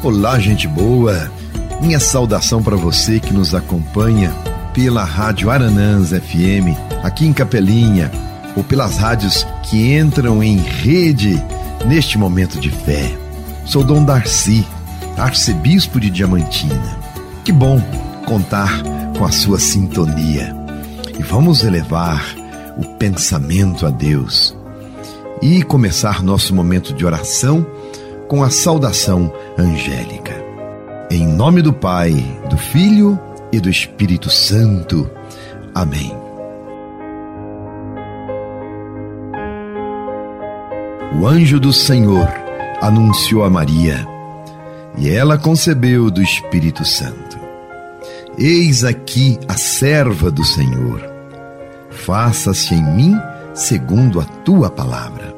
Olá, gente boa. Minha saudação para você que nos acompanha pela Rádio Aranãs FM, aqui em Capelinha, ou pelas rádios que entram em rede neste momento de fé. Sou Dom Darcy, arcebispo de Diamantina. Que bom contar com a sua sintonia. E vamos elevar o pensamento a Deus e começar nosso momento de oração com a saudação angélica. Em nome do Pai, do Filho e do Espírito Santo. Amém. O anjo do Senhor anunciou a Maria, e ela concebeu do Espírito Santo. Eis aqui a serva do Senhor. Faça-se em mim segundo a tua palavra.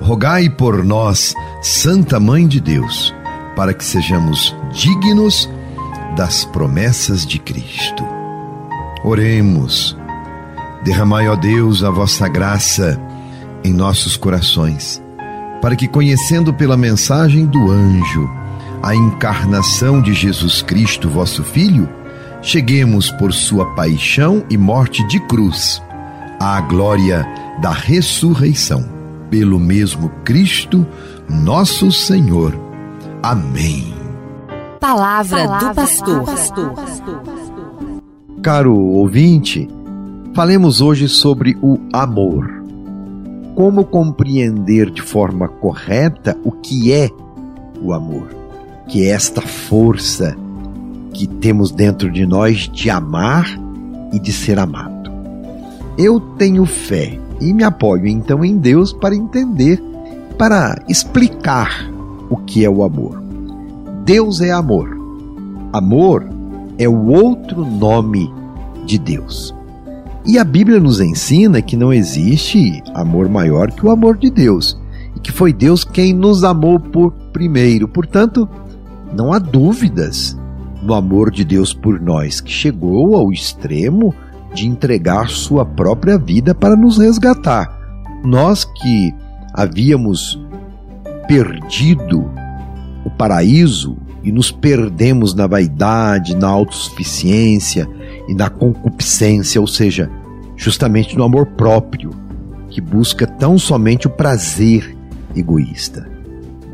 rogai por nós, Santa Mãe de Deus, para que sejamos dignos das promessas de Cristo. Oremos. Derramai, ó Deus, a vossa graça em nossos corações, para que, conhecendo pela mensagem do anjo a encarnação de Jesus Cristo, vosso Filho, cheguemos por sua paixão e morte de cruz à glória da ressurreição pelo mesmo Cristo, nosso Senhor. Amém. Palavra, Palavra do pastor. pastor. Caro ouvinte, falemos hoje sobre o amor. Como compreender de forma correta o que é o amor? Que é esta força que temos dentro de nós de amar e de ser amado. Eu tenho fé e me apoio então em Deus para entender, para explicar o que é o amor. Deus é amor. Amor é o outro nome de Deus. E a Bíblia nos ensina que não existe amor maior que o amor de Deus, e que foi Deus quem nos amou por primeiro. Portanto, não há dúvidas no amor de Deus por nós, que chegou ao extremo de entregar sua própria vida para nos resgatar. Nós que havíamos perdido o paraíso e nos perdemos na vaidade, na autossuficiência e na concupiscência, ou seja, justamente no amor próprio, que busca tão somente o prazer egoísta.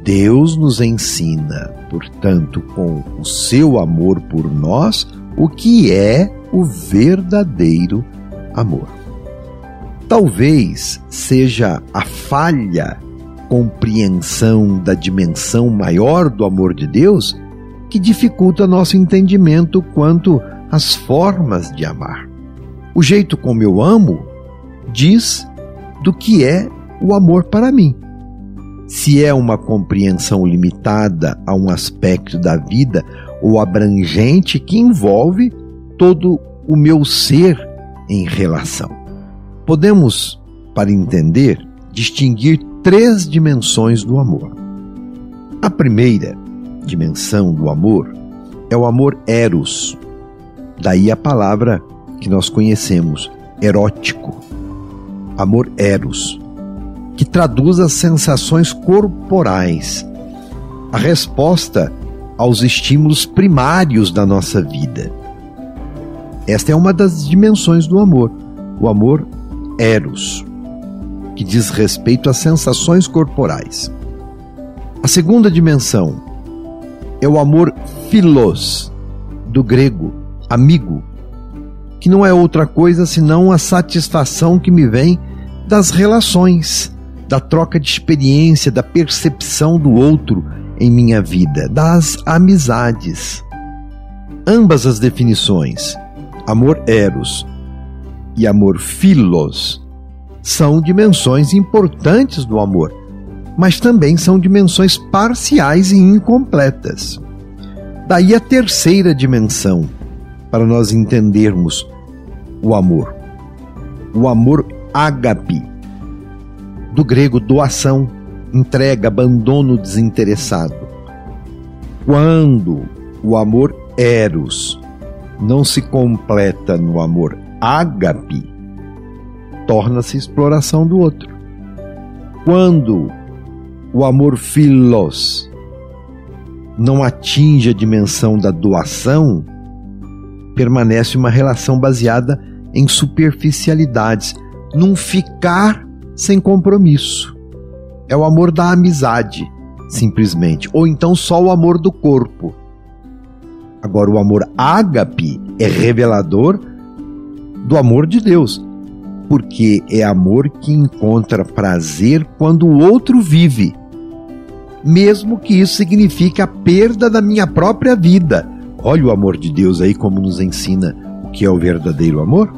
Deus nos ensina, portanto, com o seu amor por nós, o que é o verdadeiro amor. Talvez seja a falha compreensão da dimensão maior do amor de Deus que dificulta nosso entendimento quanto às formas de amar. O jeito como eu amo diz do que é o amor para mim. Se é uma compreensão limitada a um aspecto da vida ou abrangente que envolve todo o meu ser em relação. Podemos, para entender, distinguir três dimensões do amor. A primeira dimensão do amor é o amor eros, daí a palavra que nós conhecemos, erótico. Amor eros, que traduz as sensações corporais, a resposta aos estímulos primários da nossa vida esta é uma das dimensões do amor, o amor eros, que diz respeito às sensações corporais. A segunda dimensão é o amor philos, do grego amigo, que não é outra coisa senão a satisfação que me vem das relações, da troca de experiência, da percepção do outro em minha vida, das amizades. Ambas as definições amor eros e amor philos são dimensões importantes do amor, mas também são dimensões parciais e incompletas. Daí a terceira dimensão para nós entendermos o amor. O amor ágape, do grego doação, entrega, abandono desinteressado. Quando o amor eros não se completa no amor ágape, torna-se exploração do outro. Quando o amor filos não atinge a dimensão da doação, permanece uma relação baseada em superficialidades, num ficar sem compromisso. É o amor da amizade, simplesmente, ou então só o amor do corpo. Agora, o amor ágape é revelador do amor de Deus, porque é amor que encontra prazer quando o outro vive, mesmo que isso signifique a perda da minha própria vida. Olha o amor de Deus aí como nos ensina o que é o verdadeiro amor.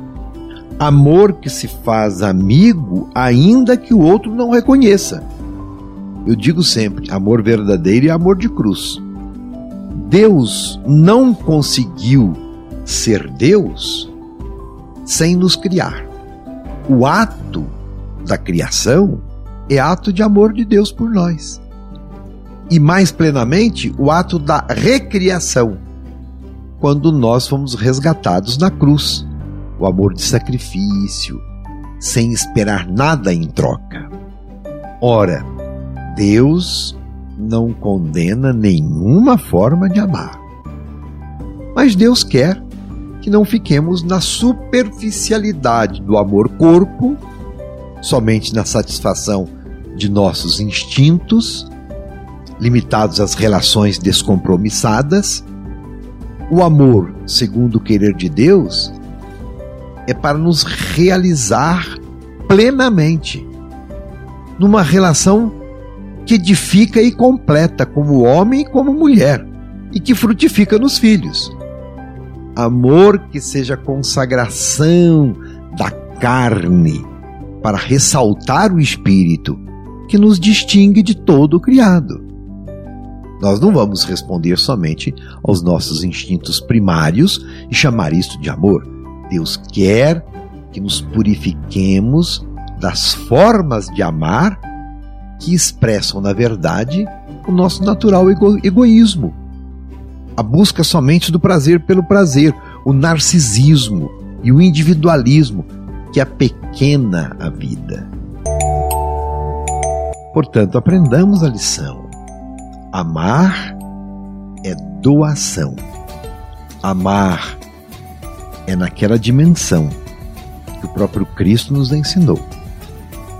Amor que se faz amigo ainda que o outro não reconheça. Eu digo sempre: amor verdadeiro e amor de cruz. Deus não conseguiu ser Deus sem nos criar. O ato da criação é ato de amor de Deus por nós. E mais plenamente, o ato da recriação, quando nós fomos resgatados na cruz. O amor de sacrifício, sem esperar nada em troca. Ora, Deus não condena nenhuma forma de amar. Mas Deus quer que não fiquemos na superficialidade do amor-corpo, somente na satisfação de nossos instintos, limitados às relações descompromissadas. O amor, segundo o querer de Deus, é para nos realizar plenamente numa relação que edifica e completa como homem e como mulher e que frutifica nos filhos amor que seja consagração da carne, para ressaltar o espírito que nos distingue de todo o criado. Nós não vamos responder somente aos nossos instintos primários e chamar isto de amor. Deus quer que nos purifiquemos das formas de amar que expressam, na verdade, o nosso natural ego egoísmo a busca somente do prazer pelo prazer, o narcisismo e o individualismo que apequena a vida. Portanto, aprendamos a lição. Amar é doação. Amar é naquela dimensão que o próprio Cristo nos ensinou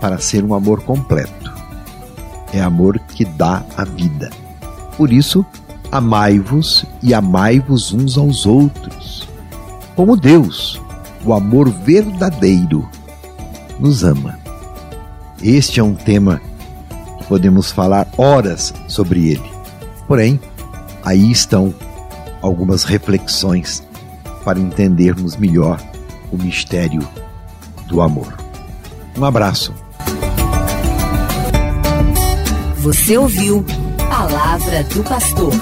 para ser um amor completo. É amor que dá a vida. Por isso, Amai-vos e amai-vos uns aos outros, como Deus, o amor verdadeiro, nos ama. Este é um tema que podemos falar horas sobre ele. Porém, aí estão algumas reflexões para entendermos melhor o mistério do amor. Um abraço. Você ouviu Palavra do Pastor.